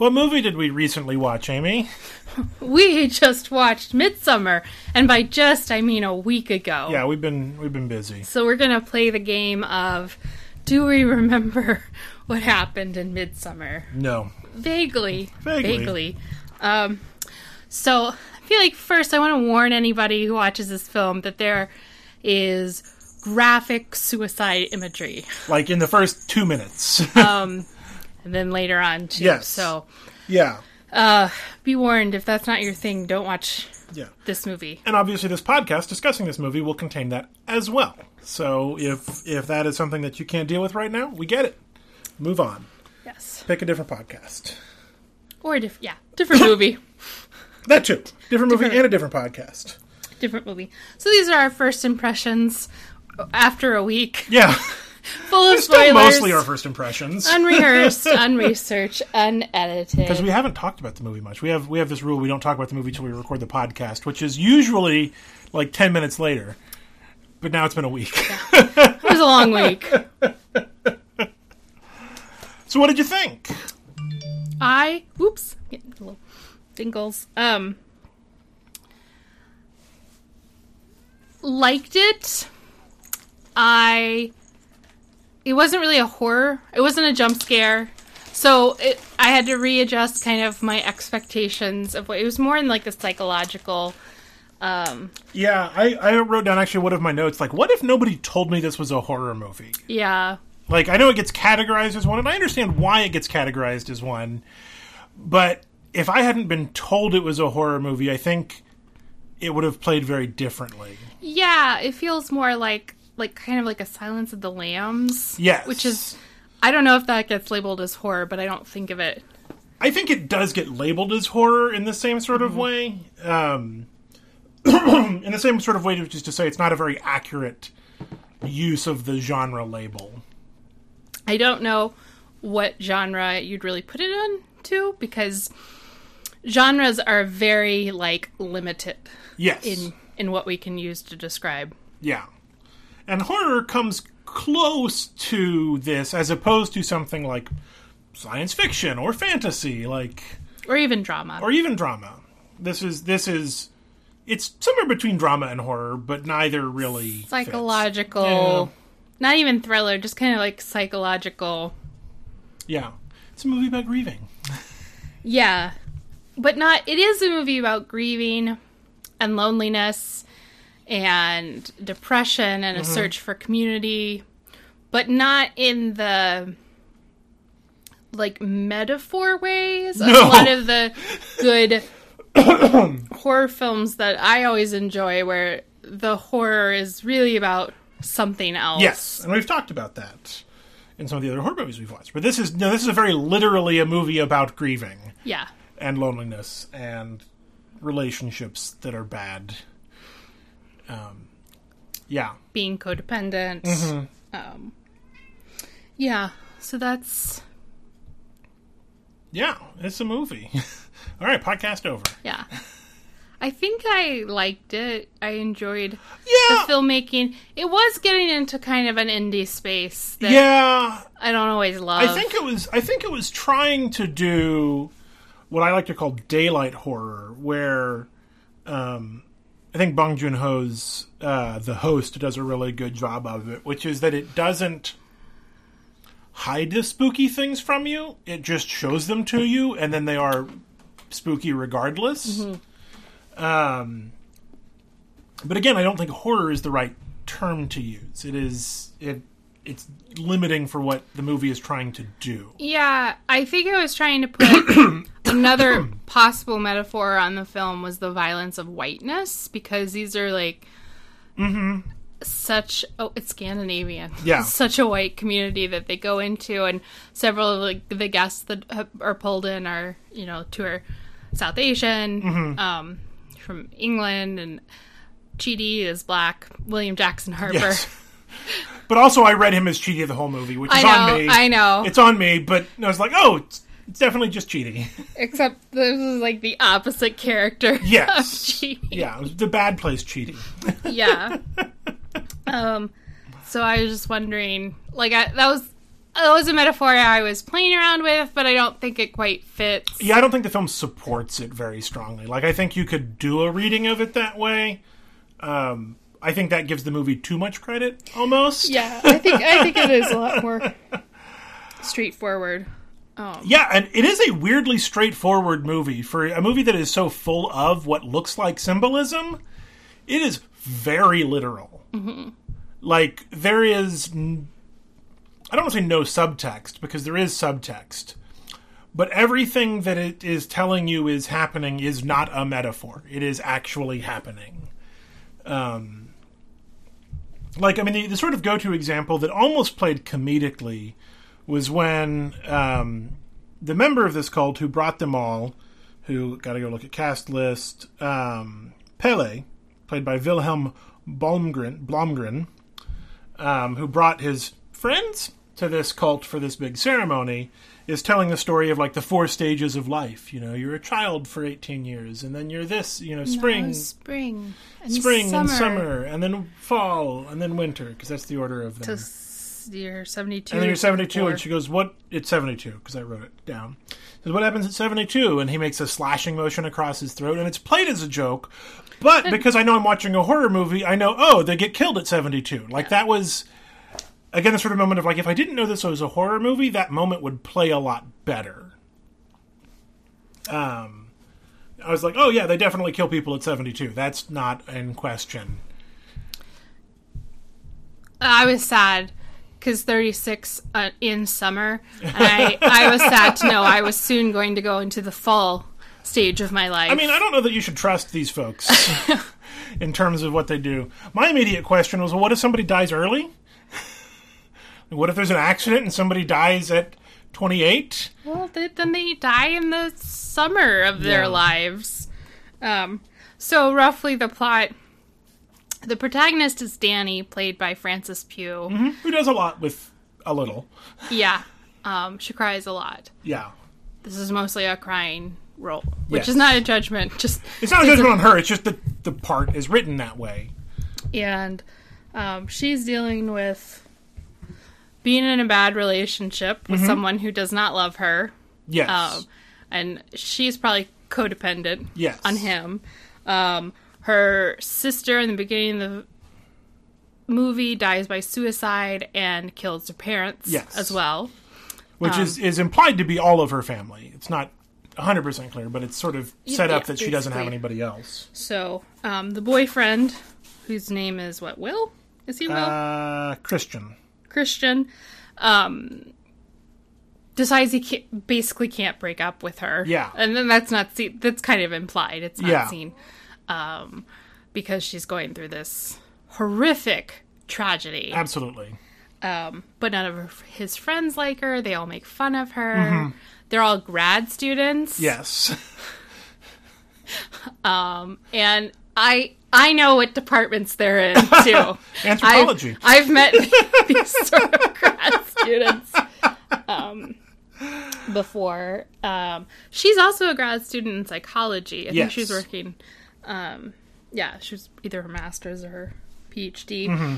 What movie did we recently watch, Amy? We just watched Midsommar, and by just I mean a week ago. Yeah, we've been we've been busy. So we're gonna play the game of Do we remember what happened in Midsommar? No. Vaguely. Vaguely. Vaguely. Um, so I feel like first I want to warn anybody who watches this film that there is graphic suicide imagery. Like in the first two minutes. Um, and then later on too. Yes. So yeah. uh, be warned if that's not your thing, don't watch Yeah. this movie. And obviously this podcast discussing this movie will contain that as well. So if if that is something that you can't deal with right now, we get it. Move on. Yes. Pick a different podcast. Or a different, yeah, different movie. That too. Different movie Different- and a different podcast. different movie. So these are our first impressions after a week Yeah. full of Still spoilers. mostly our first impressions. unrehearsed, unresearched, unedited. Because we haven't talked about the movie much. We have we have this rule we don't talk about the movie till we record the podcast, which is usually like ten minutes later. But now it's been a week. It was a long week. so what did you think? I oops, getting little dingles. Um, liked it. I. It wasn't really a horror. It wasn't a jump scare. So it, I had to readjust kind of my expectations of what it was more in like the psychological. Um, Yeah, I, I wrote down actually one of my notes like, what if nobody told me this was a horror movie? yeah, Like, I know it gets categorized as one, and I understand why it gets categorized as one, but if I hadn't been told it was a horror movie, I think it would have played very differently. yeah. It feels more like like kind of like a Silence of the Lambs. Yes. which is I don't know if that gets labeled as horror, but I don't think of it. I think it does get labeled as horror in the same sort of way. Um, in the same sort of way, which is to say, it's not a very accurate use of the genre label. I don't know what genre you'd really put it in to because genres are very like limited Yes. in in what we can use to describe. Yeah. And horror comes close to this as opposed to something like science fiction or fantasy, like Or even drama. or even drama. This is this is it's somewhere between drama and horror, but neither really psychological. Yeah. Not even thriller, just kind of like psychological. Yeah. It's a movie about grieving. Yeah. But not it is a movie about grieving and loneliness and depression and a Mm-hmm. search for community, but not in the like metaphor ways. No. A lot of the good horror films that I always enjoy where the horror is really about something else. Yes, and we've talked about that in some of the other horror movies we've watched. But this is no, this is a very literally a movie about grieving Yeah. and loneliness and relationships that are bad. Um, yeah, being codependent. Mm-hmm. Um, yeah, so that's yeah, it's a movie. All right, podcast over. yeah. I think I liked it. I enjoyed Yeah, the filmmaking. It was getting into kind of an indie space that yeah. I don't always love. I think it was. I think it was trying to do what I like to call daylight horror, where um, I think Bong Joon Ho's uh, the host does a really good job of it, which is that it doesn't hide the spooky things from you; it just shows them to you, and then they are spooky regardless. Um, but again, I don't think horror is the right term to use. It is it. It's limiting for what the movie is trying to do. Yeah, I think I was trying to put another possible metaphor on the film was the violence of whiteness because these are like such oh it's Scandinavian. Yeah. such a white community that they go into, and several of like the guests that are pulled in are you know to are South Asian, um, from England, and Chidi is black. William Jackson Harper. Yes. But also, I read him as Cheaty the whole movie, which is I on me. I know. It's on me, but I was like, oh, it's, definitely just cheating. Except this is like the opposite character. Yes. of Chidi. yeah, it was the bad place cheating. yeah. Um, so I was just wondering, like, I, that was it was a metaphor I was playing around with, but I don't think it quite fits. Yeah, I don't think the film supports it very strongly. Like, I think you could do a reading of it that way. Um, I think that gives the movie too much credit, almost. Yeah, I think I think it is a lot more straightforward. Um, Yeah, and it is a weirdly straightforward movie for a movie that is so full of what looks like symbolism. It is very literal. Like there is, I don't want to say no subtext because there is subtext, but everything that it is telling you is happening is not a metaphor. It is actually happening. Um, like I mean, the, the sort of go-to example that almost played comedically was when um, the member of this cult who brought them all, who got to go look at cast list, um, Pelle, played by Vilhelm Blomgren, Blomgren um, who brought his friends to this cult for this big ceremony, is telling the story of like the four stages of life. You know, you're a child for 18 years, and then you're this, you know, spring, spring, and spring summer. and summer, and then fall, and then winter, because that's the order of them. To s- you're seventy two. And then you're 72, and she goes, "What? It's 72," because I wrote it down. Says, "What happens at 72?" And he makes a slashing motion across his throat, and it's played as a joke. But because I know I'm watching a horror movie, I know, oh, they get killed at 72. Like that was again the sort of moment of like, if I didn't know this was a horror movie, that moment would play a lot better. Um, I was like, oh yeah, they definitely kill people at 72. That's not in question. I was sad because 36 uh, in summer, and I, I was sad to know I was soon going to go into the fall stage of my life. I mean, I don't know that you should trust these folks in terms of what they do. My immediate question was, well, what if somebody dies early? what if there's an accident and somebody dies at 28? well, they, then they die in the summer of their Yeah. lives. Um, so roughly the plot. The protagonist is Danny, played by Frances Pugh. Who does a lot with a little? Yeah, um, she cries a lot. Yeah. This is mostly a crying role, which Yes. is not a judgment. Just It's not a judgment on her, it's just that the part is written that way. and um, she's dealing with being in a bad relationship with someone who does not love her, Yes. um, and she's probably codependent Yes. on him. Um, her sister in the beginning of the movie dies by suicide and kills her parents Yes. as well. Which is, is implied to be all of her family. It's not 100% clear, but it's sort of set up that she doesn't have anybody else. So um, the boyfriend, whose name is what Will, is he Will? Uh, Christian. Christian, um, decides he can't, basically can't break up with her. Yeah. and then that's not seen. That's kind of implied. It's not Yeah. seen um, because she's going through this horrific tragedy. Absolutely. Um, but none of her, his friends like her. They all make fun of her. Mm-hmm. They're all grad students. Yes. um, and I I know what departments they're in too. Anthropology. I've, I've met these sort of grad students um, before. Um, she's also a grad student in psychology. I Yes. think she's working. Um, yeah, she's either her master's or her PhD. Mm-hmm.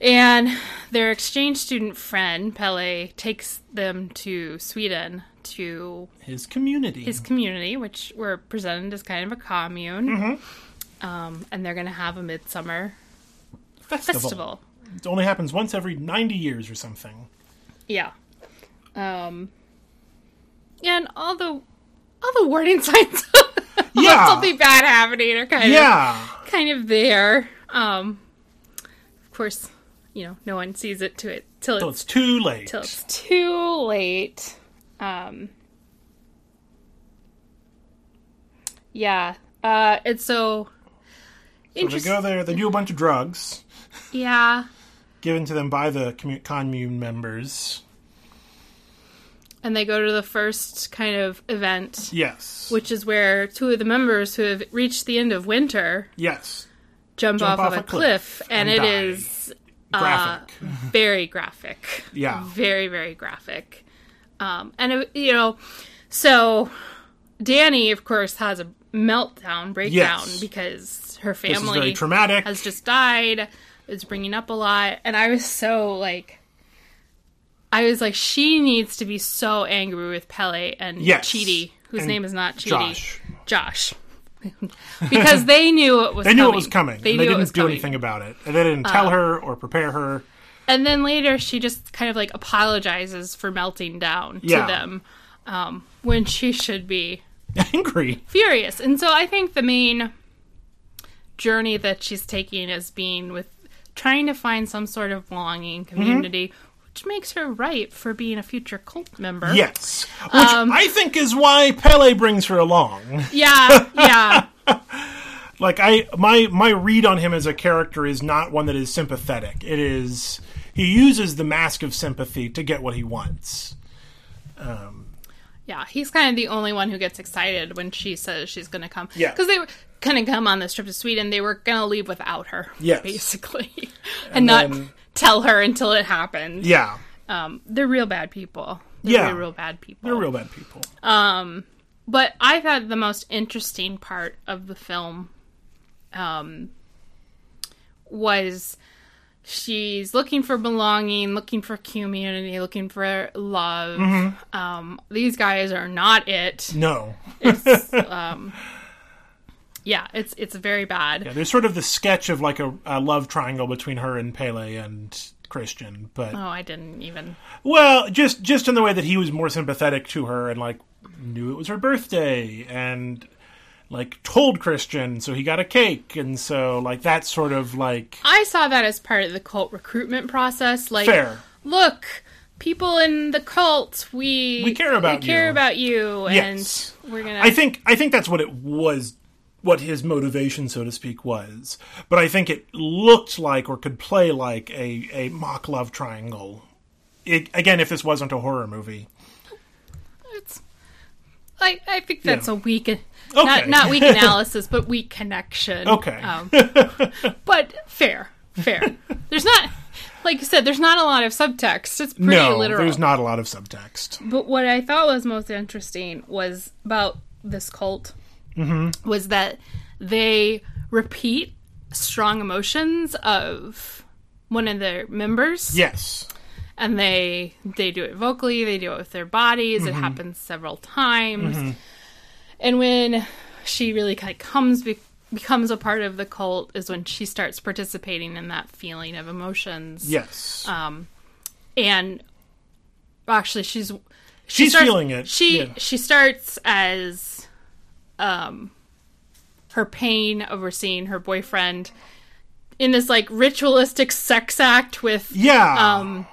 And their exchange student friend Pelle takes them to Sweden to His community. his community, which were presented as kind of a commune. Mm-hmm. Um, and they're going to have a midsummer festival. festival. It only happens once every 90 years or something. Yeah. Um, and all the all the warning signs Yeah. something bad happening are kind Yeah. of kind of there. Um, of course, you know, no one sees it to it till Till it's it's too late. till it's too late. Um, yeah. Uh, it's so So they go there, they do a bunch of drugs Yeah. given to them by the commu- commune members. And they go to the first kind of event, Yes. which is where two of the members who have reached the end of winter yes. jump, Jump off, of a cliff, and, and it die. is Graphic. very graphic. Yeah. Very, very graphic. Um, and, it, you know, so Danny, of course, has a meltdown, breakdown, Yes. because her family traumatic. has just died. It's bringing up a lot. And I was so, like, I was like, she needs to be so angry with Pelle and Yes. Chidi, whose And name is not Chidi. Josh. Josh. because they knew it was They coming. knew it was coming. They and they didn't do coming. Anything about it. And they didn't tell her or prepare her. And then later she just kind of like apologizes for melting down Yeah. to them um, when she should be Angry. furious. And so I think the main journey that she's taking is being with trying to find some sort of belonging Mm-hmm. Which makes her ripe for being a future cult member. Yes. Which Um, I think is why Pelle brings her along. Yeah, yeah. like I my my read on him as a character is not one that is sympathetic. It is he uses the mask of sympathy to get what he wants. Yeah, he's kind of the only one who gets excited when she says she's going to come. Yeah. Because they were going to come on this trip to Sweden. They were going to leave without her. Yes. Basically. And, not then- tell her until it happened. Yeah. Um, they're real bad people. They're Yeah. real, real bad people. They're real bad people. Um, But I thought the most interesting part of the film um, was she's looking for belonging, looking for community, looking for love. Mm-hmm. Um, these guys are not it. No. Yeah, it's it's very bad. Yeah, there's sort of the sketch of like a, a love triangle between her and Pelle and Christian, but Oh, I didn't even. well, just just in the way that he was more sympathetic to her and like knew it was her birthday and like told Christian, so he got a cake, and so like that sort of like I saw that as part of the cult recruitment process. Like, fair. look, people in the cult, we We care about we care you. about you, Yes. and we're gonna. I think I think that's what it was what his motivation so to speak was. But I think it looked like or could play like a, a mock love triangle. It, again, if this wasn't a horror movie. it's. I, I think that's Yeah. a weak, Okay. not not weak analysis, but weak connection. Okay. Um, but fair, fair. There's not, like you said, there's not a lot of subtext. It's pretty no, literal. there's not a lot of subtext. But what I thought was most interesting was about this cult Mm-hmm. was that they repeat strong emotions of one of their members Yes. and they they do it vocally they do it with their bodies Mm-hmm. it happens several times and when she really kind of comes be- becomes a part of the cult is when she starts participating in that feeling of emotions Yes. um, and actually she's she She's starts- feeling it, She yeah. she starts as um her pain over seeing her boyfriend in this like ritualistic sex act with yeah. um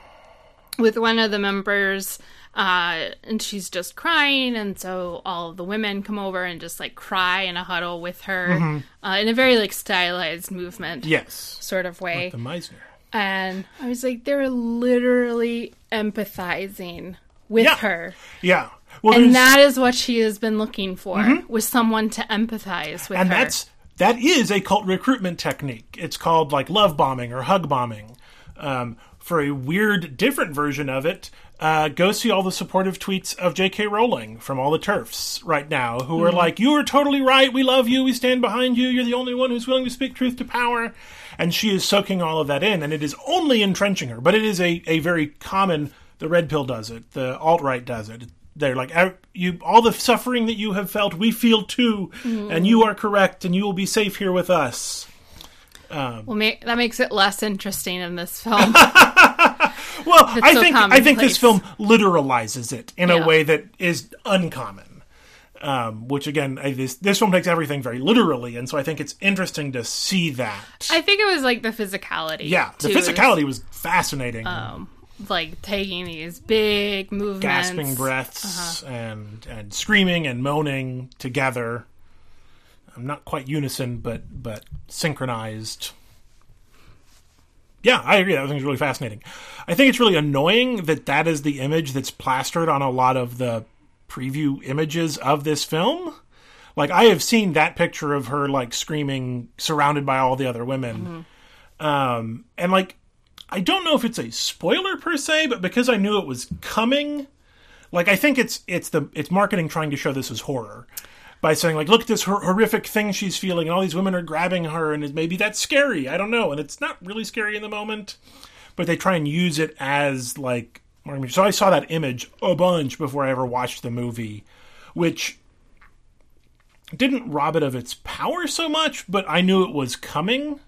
with one of the members uh and she's just crying and so all of the women come over and just like cry in a huddle with her Mm-hmm. uh, in a very like stylized movement yes. sort of way The Meisner. and I was like, they're literally empathizing with Yeah. her, Yeah. Well, and that is what she has been looking for, was someone to empathize with and her. that's that is a cult recruitment technique. It's called like love bombing or hug bombing. Um, for a weird, different version of it, uh, go see all the supportive tweets of J.K. Rowling from all the TERFs right now, who are like, "You are totally right. We love you. We stand behind you. You're the only one who's willing to speak truth to power." And she is soaking all of that in, and it is only entrenching her. But it is a, a very common. The red pill does it. The alt right does it. They're like, "Uh, you, all the suffering that you have felt, we feel too, and you are correct, and you will be safe here with us. well, ma- that makes it less interesting in this film. Well, I so think I think this film literalizes it in Yeah. a way that is uncommon. Um, which again, I, this this film takes everything very literally, and so I think it's interesting to see that. I think it was like the physicality. yeah, the too, physicality was fascinating. um, like taking these big movements, gasping breaths and and screaming and moaning together. I'm not quite unison, but but synchronized. Yeah, I agree. That thing's really fascinating. I think it's really annoying that that is the image that's plastered on a lot of the preview images of this film. Like I have seen that picture of her like screaming, surrounded by all the other women, um, and like I don't know if it's a spoiler per se, but because I knew it was coming, like I think it's it's the it's marketing trying to show this as horror by saying like look at this hor- horrific thing she's feeling and all these women are grabbing her and maybe that's scary. I don't know. And it's not really scary in the moment but they try and use it as like So I saw that image a bunch before I ever watched the movie, which didn't rob it of its power so much, but I knew it was coming.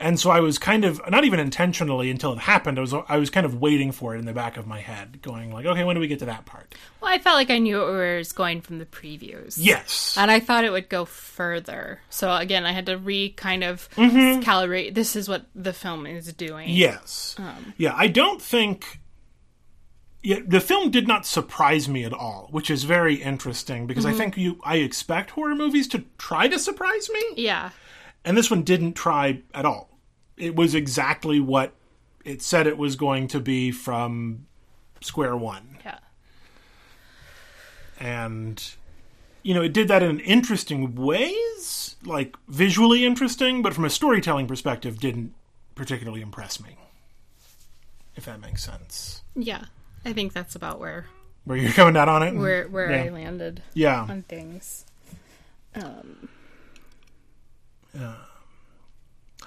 And so I was kind of not even intentionally until it happened. I was I was kind of waiting for it in the back of my head, going like, okay, when do we get to that part? Well, I felt like I knew it was going from the previews. Yes, And I thought it would go further. So again, I had to re kind of mm-hmm. calibrate. This is what the film is doing. yes, um, yeah. I don't think. Yeah, the film did not surprise me at all, which is very interesting because I mm-hmm. think you I expect horror movies to try to surprise me, Yeah. and this one didn't try at all. It was exactly what it said it was going to be from square one. Yeah. and you know it did that in interesting ways like visually interesting but from a storytelling perspective didn't particularly impress me if that makes sense Yeah. I think that's about where where you're coming down on it where where yeah. I landed yeah on things. Um,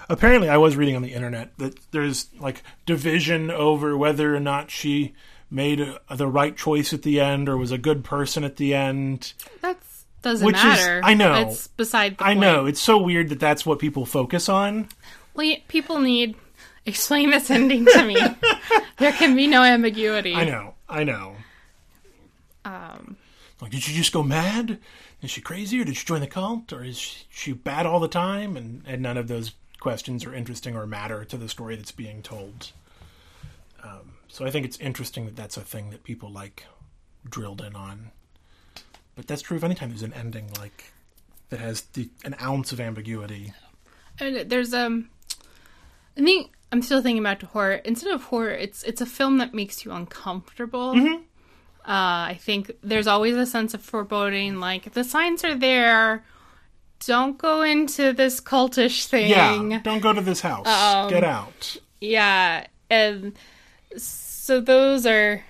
apparently i was reading on the internet that there's like division over whether or not she made a, the right choice at the end or was a good person at the end that's doesn't Which is- matter. I know. It's beside the i point. know it's so weird that that's what people focus on Well, people need explain this ending to me. there can be no ambiguity. i know i know Um, Like, did she just go mad? Is she crazy, or did she join the cult, or is she, she bad all the time? And and none of those questions are interesting or matter to the story that's being told. Um, so I think it's interesting that that's a thing that people like drilled in on. But that's true of any time there's an ending like that has the, an ounce of ambiguity. and there's um, I think I'm still thinking back to horror. Instead of horror, it's it's a film that makes you uncomfortable. Mm-hmm. Uh, I think there's always a sense of foreboding. Like the signs are there. Don't go into this cultish thing. Yeah, don't go to this house. Um, Get out. Yeah, and so those are.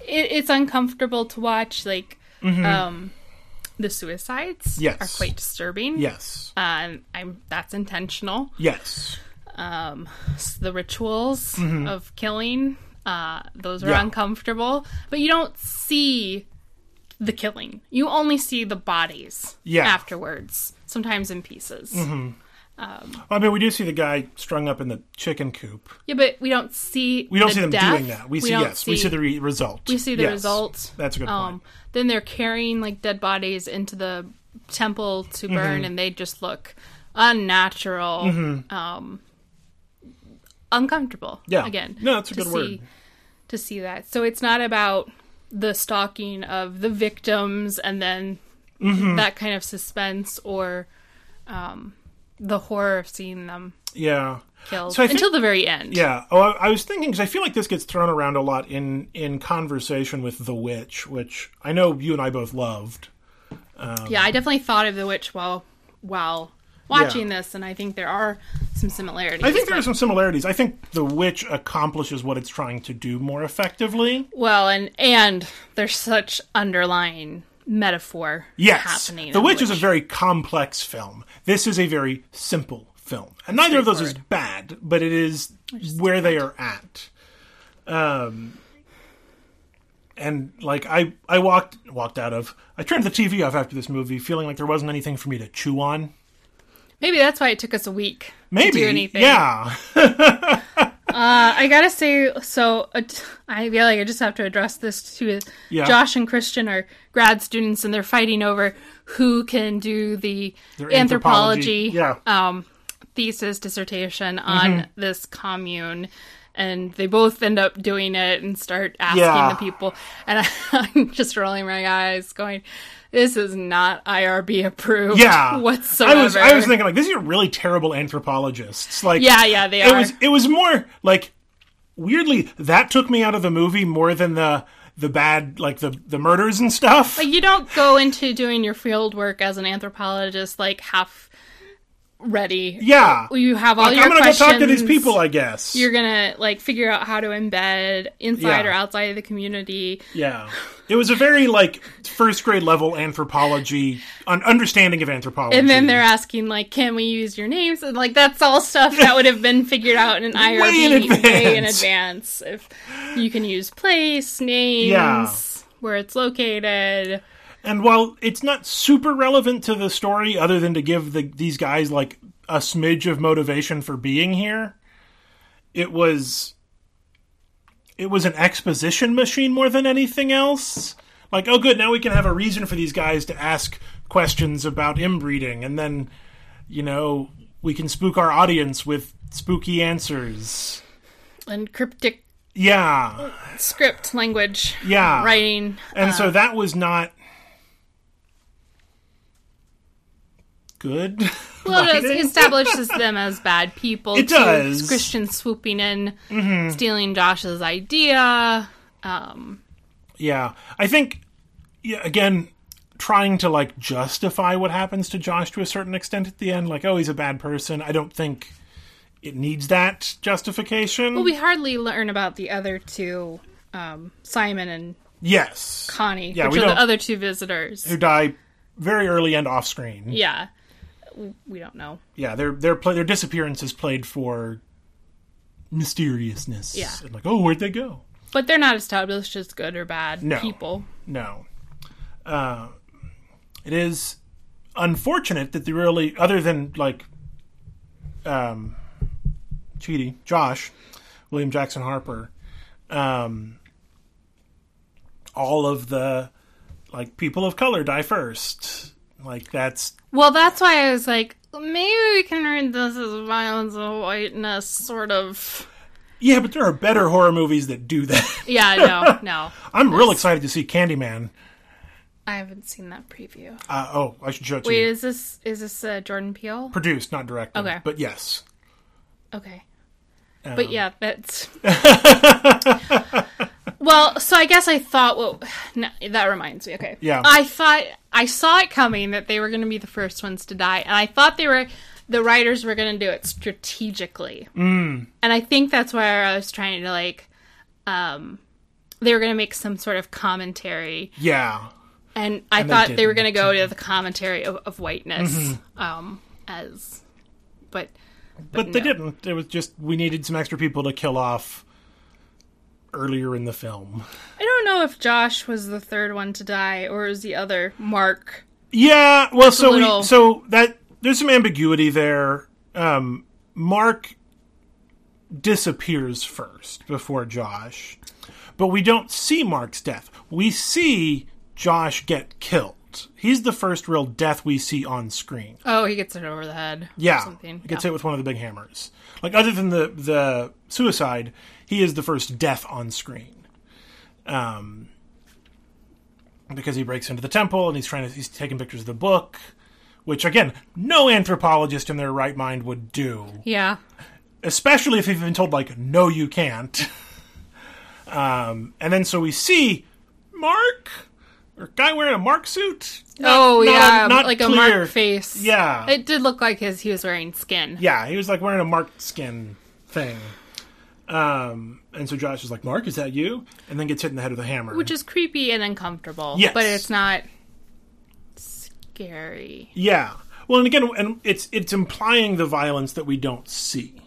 It, it's uncomfortable to watch. Like, um, the suicides Mm-hmm. Yes. are quite disturbing. Yes. Um, I'm that's intentional. Yes. Um, s- the rituals of killing, uh, those are Mm-hmm. Yeah. uncomfortable. But you don't see the killing. You only see the bodies. Yeah. Mm-hmm. Afterwards, sometimes in pieces. I mean, we do see the guy strung up in the chicken coop. Yeah, but we don't see. We don't the see them death. doing that. We see yes, we see the re- result. We see the Yes. result. That's a good Um, point. then they're carrying like dead bodies into the temple to Mm-hmm. burn, and they just look unnatural, um, uncomfortable. Mm-hmm. Yeah. again, No, that's a good see, word. To see that, so it's not about the stalking of the victims and then Mm-hmm. that kind of suspense or um, the horror of seeing them Yeah. killed So think- until the very end. Yeah. Oh, I, I was thinking because I feel like this gets thrown around a lot in in conversation with The Witch, which I know you and I both loved. Yeah, I definitely thought of the witch while while watching this, and I think there are some similarities. I think there are some similarities. I think The Witch accomplishes what it's trying to do more effectively. well, and and there's such underlying metaphor Yes. happening. The Witch is a very complex film. This is a very simple film. And neither of those is bad, but it is where they are at. Um and like I I walked walked out of I turned the TV off after this movie feeling like there wasn't anything for me to chew on. maybe that's why it took us a week Maybe. to do anything. Yeah. Uh, I gotta say, so uh, I feel like I just have to address this to Yeah. Josh and Christian are grad students, and they're fighting over who can do the Their anthropology, anthropology, yeah. um, thesis dissertation on this commune. And they both end up doing it and start asking Yeah. the people. And I'm just rolling my eyes, going, "This is not IRB approved, Yeah. whatsoever." I was I was thinking like these are really terrible anthropologists. Like yeah, yeah, they it are. was it was more like weirdly that took me out of the movie more than the the bad like the the murders and stuff. Like you don't go into doing your field work as an anthropologist like half ready. Yeah. You have all Like, your I'm gonna go talk to these people, I guess. You're gonna like figure out how to embed inside Yeah. or outside of the community. Yeah. It was a very like first grade level anthropology, un- understanding of anthropology. And then they're asking like, "Can we use your names?" And like, that's all stuff that would have been figured out in an IRB in way in advance. advance. If you can use place, names, Yeah. where it's located. And while it's not super relevant to the story, other than to give the, these guys like a smidge of motivation for being here, it was it was an exposition machine more than anything else. Like, oh, good, now we can have a reason for these guys to ask questions about inbreeding, and then you know we can spook our audience with spooky answers. and cryptic Yeah, script language yeah, writing. And so uh, that was not good. Well, it establishes them as bad people. It too. does. Christian swooping in, stealing Josh's idea. Um, Yeah, I think yeah, again trying to like justify what happens to Josh to a certain extent at the end like oh he's a bad person. I don't think it needs that justification. well, we hardly learn about the other two, um, Simon and yes. Connie, Yeah, which we are the other two visitors. Who die very early and off screen. Yeah, we don't know. Yeah, their their play, their disappearance is played for mysteriousness. Yeah. And like, oh, where'd they go? But they're not established as good or bad No. people. No. Uh, it is unfortunate that the really, other than like, um, Cheaty, Josh, William Jackson Harper, um, all of the like people of color die first. Like that's Well, that's why I was like, maybe we can read this as violence of whiteness, sort of. yeah, but there are better horror movies that do that. Yeah, no, no. I'm real excited to see Candyman. I haven't seen that preview. Uh, oh, I should show it to Wait, you. is this is this uh, Jordan Peele? Produced, not directed. Okay. But yes. Okay. Um, But yeah, that's. well, so I guess I thought. Well, no, that reminds me. Okay. Yeah. I thought I saw it coming that they were going to be the first ones to die, and I thought they were the writers were going to do it strategically. Mm. And I think that's where I was trying to like, um, they were going to make some sort of commentary, Yeah. and I And thought they, were going to go to the commentary of, of whiteness, Mm-hmm. um, as, but. But they no. didn't. It was just we needed some extra people to kill off earlier in the film. I don't know if Josh was the third one to die or was the other Mark. Yeah, well, so little- we so that there's some ambiguity there. Um, Mark disappears first before Josh, but we don't see Mark's death. We see Josh get killed. He's the first real death we see on screen. Oh, he gets it over the head. or Yeah, something. he gets yeah. hit with one of the big hammers. Like other than the the suicide, he is the first death on screen. Um, because he breaks into the temple and he's trying to he's taking pictures of the book, which again, no anthropologist in their right mind would do, Yeah. especially if they've been told like, no, you can't. um, and then so we see Mark, or guy wearing a Mark suit. Not- oh, yeah. not like a. Mark face. Yeah, It did look like his he was wearing skin. Yeah, he was like wearing a Mark skin thing. Um, and so Josh is like, Mark, is that you? And then gets hit in the head with a hammer. Which is creepy and uncomfortable. Yes. But it's not scary. yeah. Well, and again, and it's it's implying the violence that we don't see,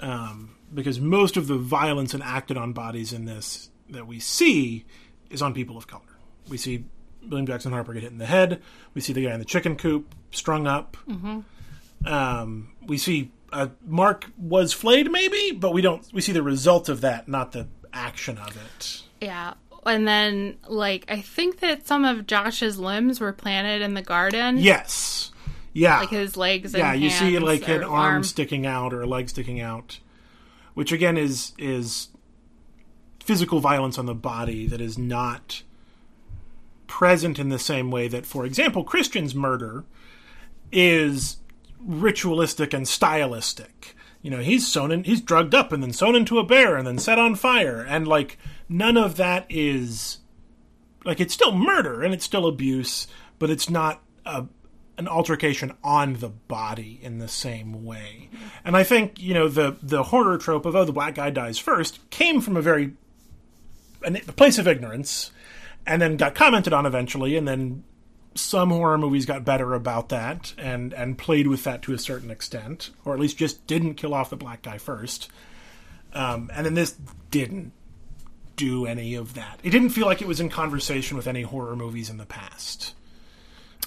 um, because most of the violence enacted on bodies in this that we see is on people of color. We see William Jackson Harper get hit in the head. We see the guy in the chicken coop strung up. Um, we see uh, Mark was flayed, maybe, but we don't. We see the result of that, not the action of it. Yeah. And then, like, I think that some of Josh's limbs were planted in the garden. Yes. Yeah. Like his legs and yeah, you see like an or arm, sticking out or a leg sticking out, which again is is physical violence on the body that is not present in the same way that, for example, Christian's murder is ritualistic and stylistic. You know, he's sewn in, he's drugged up and then sewn into a bear and then set on fire, and like none of that is like it's still murder and it's still abuse, but it's not a an altercation on the body in the same way. And I think you know the the horror trope of oh the black guy dies first came from a very a place of ignorance, and then got commented on eventually, and then some horror movies got better about that and and played with that to a certain extent, or at least just didn't kill off the black guy first. Um, and then this didn't do any of that. It didn't feel like it was in conversation with any horror movies in the past.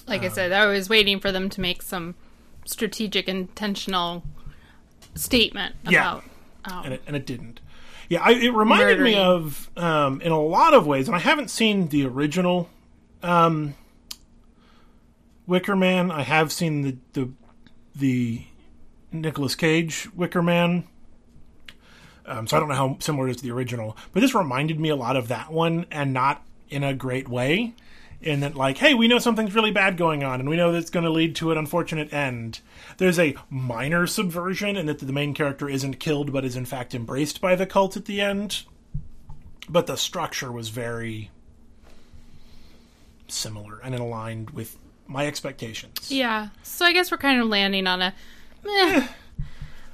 Like I said, I was waiting for them to make some strategic, intentional statement Yeah. about. Um, and it, and it didn't. Yeah, I, it reminded me of um, in a lot of ways, and I haven't seen the original um, Wicker Man. I have seen the the the Nicolas Cage Wicker Man. Um, so I don't know how similar it is to the original, but this reminded me a lot of that one, and not in a great way. In that, like, hey, we know something's really bad going on, and we know that's going to lead to an unfortunate end. There's a minor subversion in that the main character isn't killed, but is in fact embraced by the cult at the end. But the structure was very similar and in aligned with my expectations. Yeah. So I guess we're kind of landing on a. meh.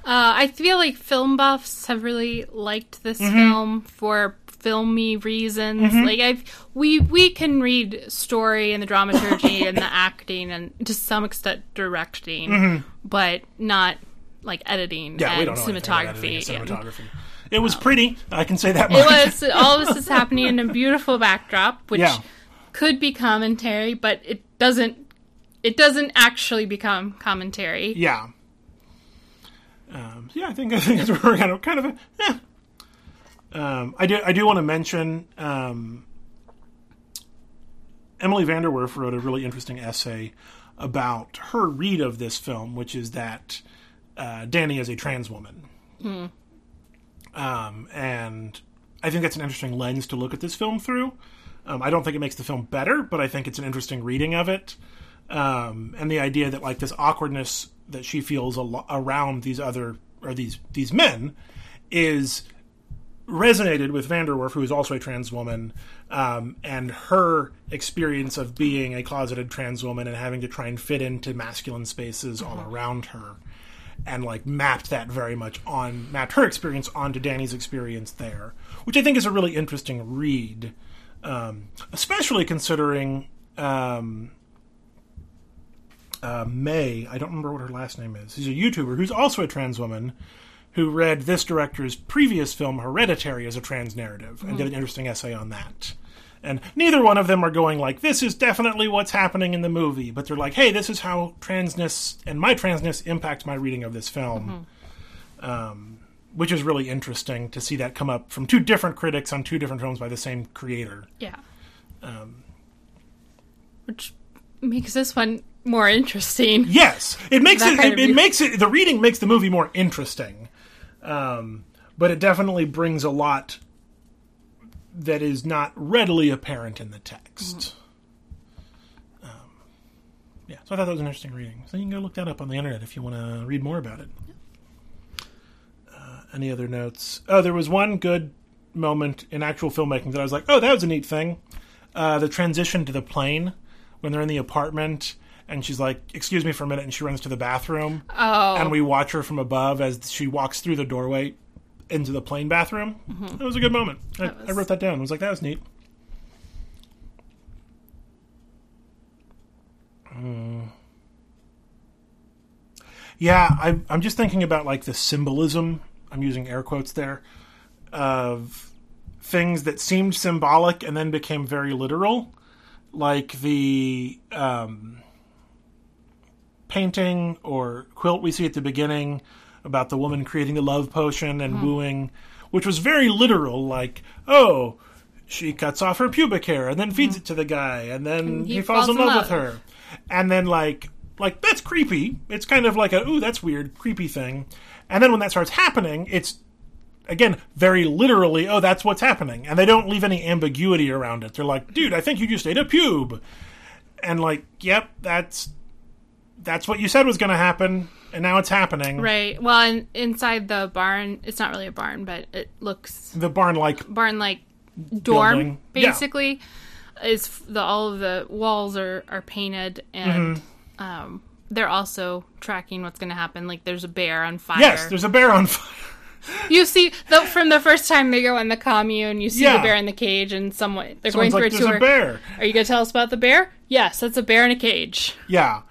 Uh, I feel like film buffs have really liked this Mm-hmm. film for filmy reasons. Like I've we we can read story and the dramaturgy and the acting and to some extent directing, but not like editing Mm-hmm. Yeah, and don't know anything about editing cinematography. and and- It was pretty. I can say that much. it was all this is happening in a beautiful backdrop, which Yeah. could be commentary, but it doesn't. It doesn't actually become commentary. Yeah. Um, yeah, I think I think that's where we're kind of kind of a, eh. Um, I do I do want to mention um, Emily VanDerWerff wrote a really interesting essay about her read of this film, which is that uh, Danny is a trans woman, um, and I think that's an interesting lens to look at this film through. Um, I don't think it makes the film better, but I think it's an interesting reading of it. Um, and the idea that like this awkwardness that she feels al- around these other or these these men is resonated with VanDerWerff, who is also a trans woman, um, and her experience of being a closeted trans woman and having to try and fit into masculine spaces all around her, and like mapped that very much on mapped her experience onto Danny's experience there, which I think is a really interesting read, um, especially considering. Um, uh, May, I don't remember what her last name is. She's a YouTuber who's also a trans woman who read this director's previous film, Hereditary, as a trans narrative and did an mm. interesting essay on that. And neither one of them are going like, this is definitely what's happening in the movie, but they're like, hey, this is how transness and my transness impact my reading of this film. Mm-hmm. Um, which is really interesting to see that come up from two different critics on two different films by the same creator. Yeah. Um, which makes this one more interesting. Yes, it makes it. It, it makes it. The reading makes the movie more interesting, um, but it definitely brings a lot that is not readily apparent in the text. Um, yeah, so I thought that was an interesting reading. So you can go look that up on the internet if you want to read more about it. Uh, any other notes? Oh, there was one good moment in actual filmmaking that I was like, oh, that was a neat thing. Uh, the transition to the plane when they're in the apartment and she's like, "Excuse me for a minute," and she runs to the bathroom, Oh, and we watch her from above as she walks through the doorway into the plane bathroom. That was a good moment. I, was- I wrote that down. I was like, "That was neat." Hmm. Yeah, I, I'm just thinking about like the symbolism. I'm using air quotes there of things that seemed symbolic and then became very literal, like the um, painting or quilt we see at the beginning about the woman creating the love potion and wooing, which was very literal, like, oh, she cuts off her pubic hair and then feeds it to the guy, and then he, falls, in love, with her. And then, like, like that's creepy. It's kind of like a, ooh, that's weird, creepy thing. And then when that starts happening, it's again very literally oh that's what's happening and they don't leave any ambiguity around it they're like dude i think you just ate a pube and like yep that's that's what you said was going to happen and now it's happening right. Well, in, inside the barn, it's not really a barn, but it looks the barn like barn like dorm Building. Yeah. basically. Is the all of the walls are are painted and Mm-hmm. um, they're also tracking what's going to happen. Like there's a bear on fire. Yes, there's a bear on fire. You see, the, from the first time they go in the commune, you see Yeah. the bear in the cage, and someone they're Someone's going like, through "There's a a tour. bear." Are you going to tell us about the bear? Yes, that's a bear in a cage. Yeah.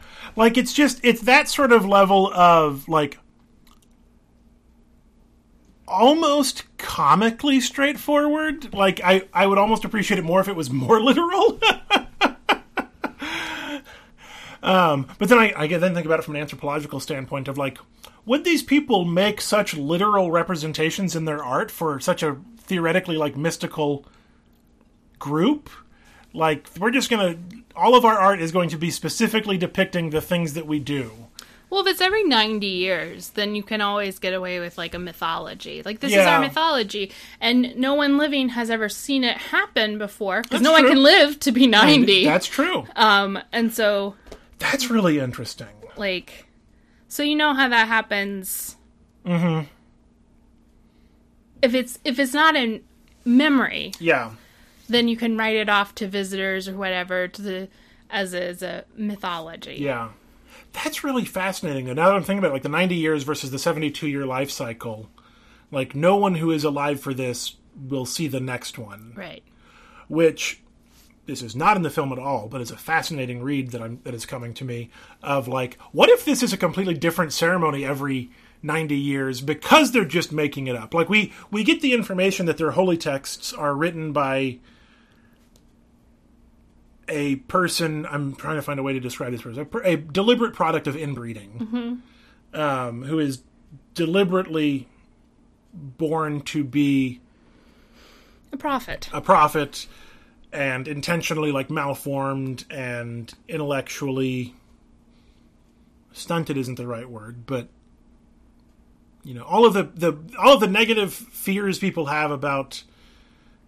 Like it's just it's that sort of level of like almost comically straightforward. Like I I would almost appreciate it more if it was more literal. um but then I I then think about it from an anthropological standpoint of like would these people make such literal representations in their art for such a theoretically like mystical group? like we're just gonna all of our art is going to be specifically depicting the things that we do Well, if it's every 90 years, then you can always get away with like a mythology. Like this is our mythology, and no one living has ever seen it happen before because no one can live to be 90. that's true um, and so that's really interesting like, so you know how that happens. Mm-hmm. If it's if it's not in memory, yeah then you can write it off to visitors or whatever to the as a, as a mythology. yeah that's really fascinating though now that i'm thinking about it, like the 90 years versus the 72 year life cycle like no one who is alive for this will see the next one Right. which this is not in the film at all, but it's a fascinating read that I'm that is coming to me of like, what if this is a completely different ceremony every 90 years because they're just making it up? Like we we get the information that their holy texts are written by a person. I'm trying to find a way to describe this person. A, a deliberate product of inbreeding, um, who is deliberately born to be A prophet. a prophet and intentionally like malformed and intellectually stunted isn't the right word but you know all of the, the all of the negative fears people have about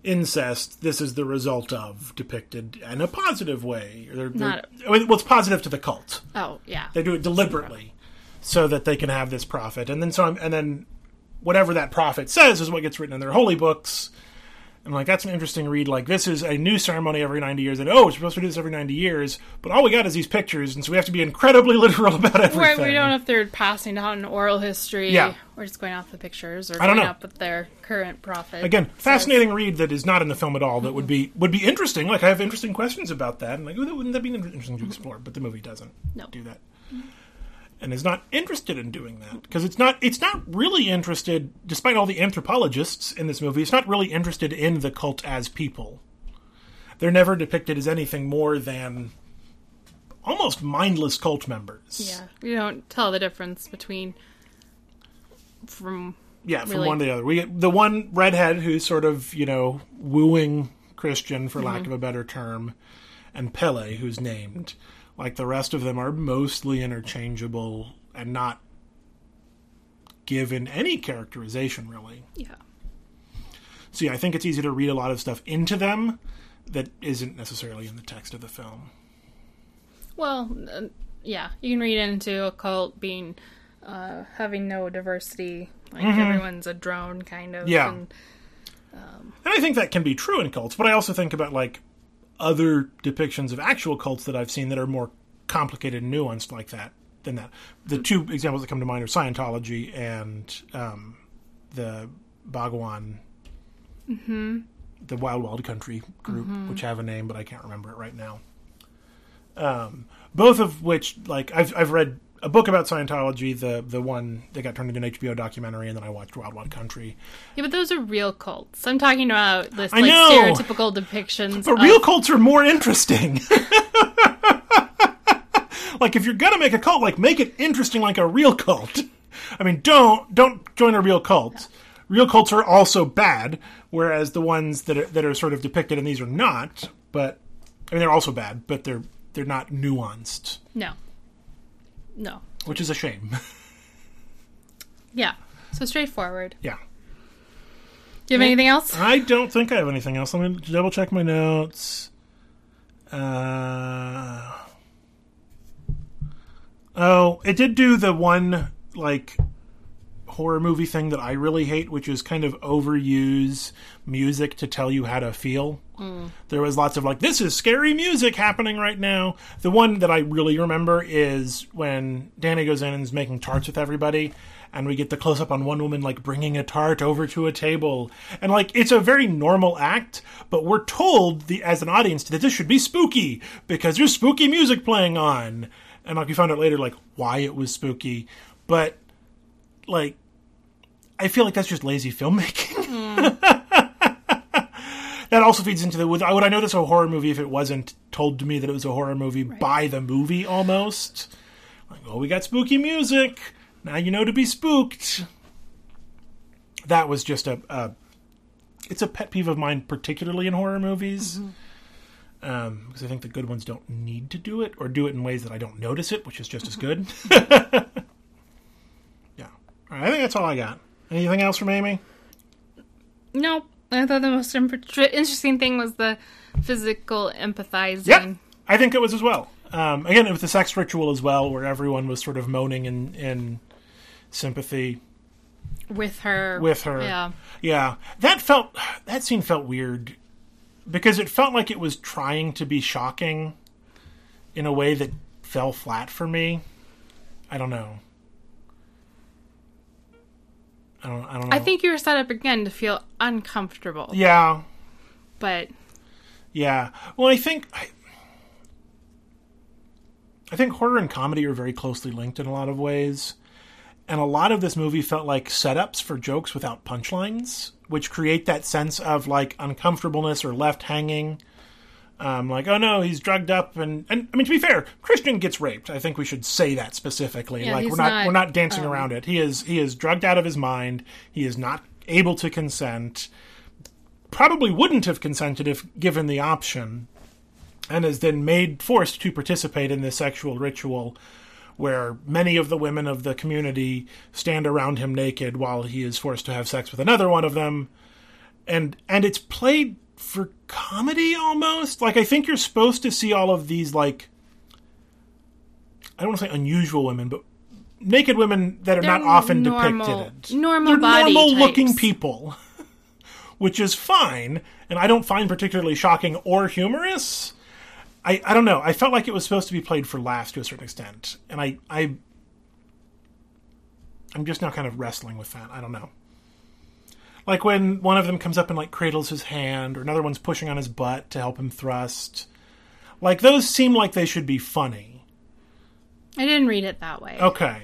incest this is the result of depicted in a positive way. They're- they're- well, it's positive to the cult. Oh yeah. they do it deliberately so that they can have this prophet and then so I'm, and then whatever that prophet says is what gets written in their holy books and like that's an interesting read like this is a new ceremony every 90 years and oh we're supposed to do this every 90 years but all we got is these pictures and so we have to be incredibly literal about everything Right, we don't know if they're passing down an oral history Yeah. or just going off the pictures or I don't know. up with their current prophet. again says. fascinating read that is not in the film at all that would be mm-hmm. would be interesting like i have interesting questions about that and like oh, wouldn't that be interesting to explore but the movie doesn't No. do that mm-hmm. And is not interested in doing that because it's not it's not really interested despite all the anthropologists in this movie it's not really interested in the cult as people they're never depicted as anything more than almost mindless cult members Yeah, we don't tell the difference between from Yeah, from really. one to the other. We the one redhead who's sort of you know wooing Christian, for mm-hmm. lack of a better term, and Pelle, who's named. Like the rest of them are mostly interchangeable and not given any characterization really. yeah. So yeah, I think it's easy to read a lot of stuff into them that isn't necessarily in the text of the film. Well, uh, yeah, you can read into a cult being uh, having no diversity, like everyone's a drone kind of. Mm-hmm. Yeah. and- And I think that can be true in cults, but I also think about like other depictions of actual cults that I've seen that are more complicated and nuanced like that than that. The two examples that come to mind are Scientology and um, the Bhagwan, the Wild Wild Country group, which have a name, but I can't remember it right now. Um, both of which, like, I've I've read a book about Scientology, the the one that got turned into an HBO documentary, and then I watched Wild Wild Country. yeah, but those are real cults. I'm talking about this I like know. stereotypical depictions. But of, real cults are more interesting. like if you're gonna make a cult, like make it interesting like a real cult. I mean, don't don't join a real cult. Real cults are also bad, whereas the ones that are, that are sort of depicted in these are not. But I mean, they're also bad, but they're they're not nuanced, no, no, which is a shame. yeah. So straightforward. yeah, Do you have anything else? I don't think I have anything else. Let me double check my notes. Uh, oh, it did do the one like horror movie thing that I really hate, which is kind of overuse music to tell you how to feel. There was lots of like, this is scary music happening right now. The one that I really remember is when Dani goes in and is making tarts with everybody, and we get the close up on one woman like bringing a tart over to a table, and like it's a very normal act, but we're told the as an audience that this should be spooky because there's spooky music playing on, and like we found out later like why it was spooky, but like I feel like that's just lazy filmmaking. Mm. That also feeds into the would I would I know this a horror movie if it wasn't told to me that it was a horror movie by the movie almost. Like, oh, we got spooky music. Now you know to be spooked. That was just a, a it's a pet peeve of mine, particularly in horror movies. Um, because I think the good ones don't need to do it or do it in ways that I don't notice it, which is just as good. yeah. All right, I think that's all I got. Anything else from Amy? No, I thought the most imp- interesting thing was the physical empathizing. Yep. I think it was as well. Um, again, it was the sex ritual as well, where everyone was sort of moaning in, in sympathy with her. with her. Yeah. Yeah. That felt that scene felt weird because it felt like it was trying to be shocking in a way that fell flat for me. I don't know. I don't I don't know. I think you were set up again to feel uncomfortable. Yeah. But Yeah. Well, I think I, I think horror and comedy are very closely linked in a lot of ways. And a lot of this movie felt like setups for jokes without punchlines, which create that sense of like uncomfortableness or left hanging. Um, like, oh no, he's drugged up, and, and I mean to be fair, Christian gets raped. I think we should say that specifically. Yeah, like we're not, not, we're not dancing um, around it. He is he is drugged out of his mind. He is not able to consent. Probably wouldn't have consented if given the option and is then made forced to participate in this sexual ritual where many of the women of the community stand around him naked while he is forced to have sex with another one of them and and it's played for comedy almost like i think you're supposed to see all of these like i don't want to say unusual women but naked women that are They're not often normal- depicted normal they're body normal looking people which is fine and i don't find particularly shocking or humorous I, I don't know. I felt like it was supposed to be played for laughs to a certain extent, and I I I'm just now kind of wrestling with that. I don't know. Like when one of them comes up and like cradles his hand, or another one's pushing on his butt to help him thrust. Like those seem like they should be funny. I didn't read it that way. Okay.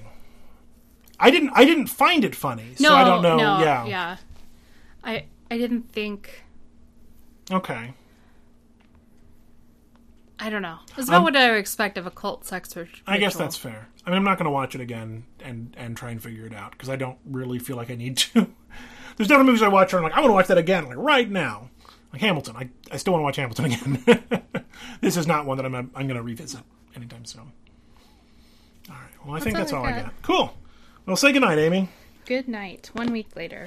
I didn't I didn't find it funny, so no, I don't know. no, yeah. yeah. I I didn't think. Okay. I don't know. It's about Um, what I would expect of a cult sex ritual. I guess that's fair. I mean, I'm not going to watch it again and and try and figure it out because I don't really feel like I need to. There's different movies I watch where I'm like, I want to watch that again, like right now. Like Hamilton, I, I still want to watch Hamilton again. this is not one that I'm I'm going to revisit anytime soon. All right. Well, I think that's all I got. got. Cool. Well, say goodnight, Amy. Good night. One week later.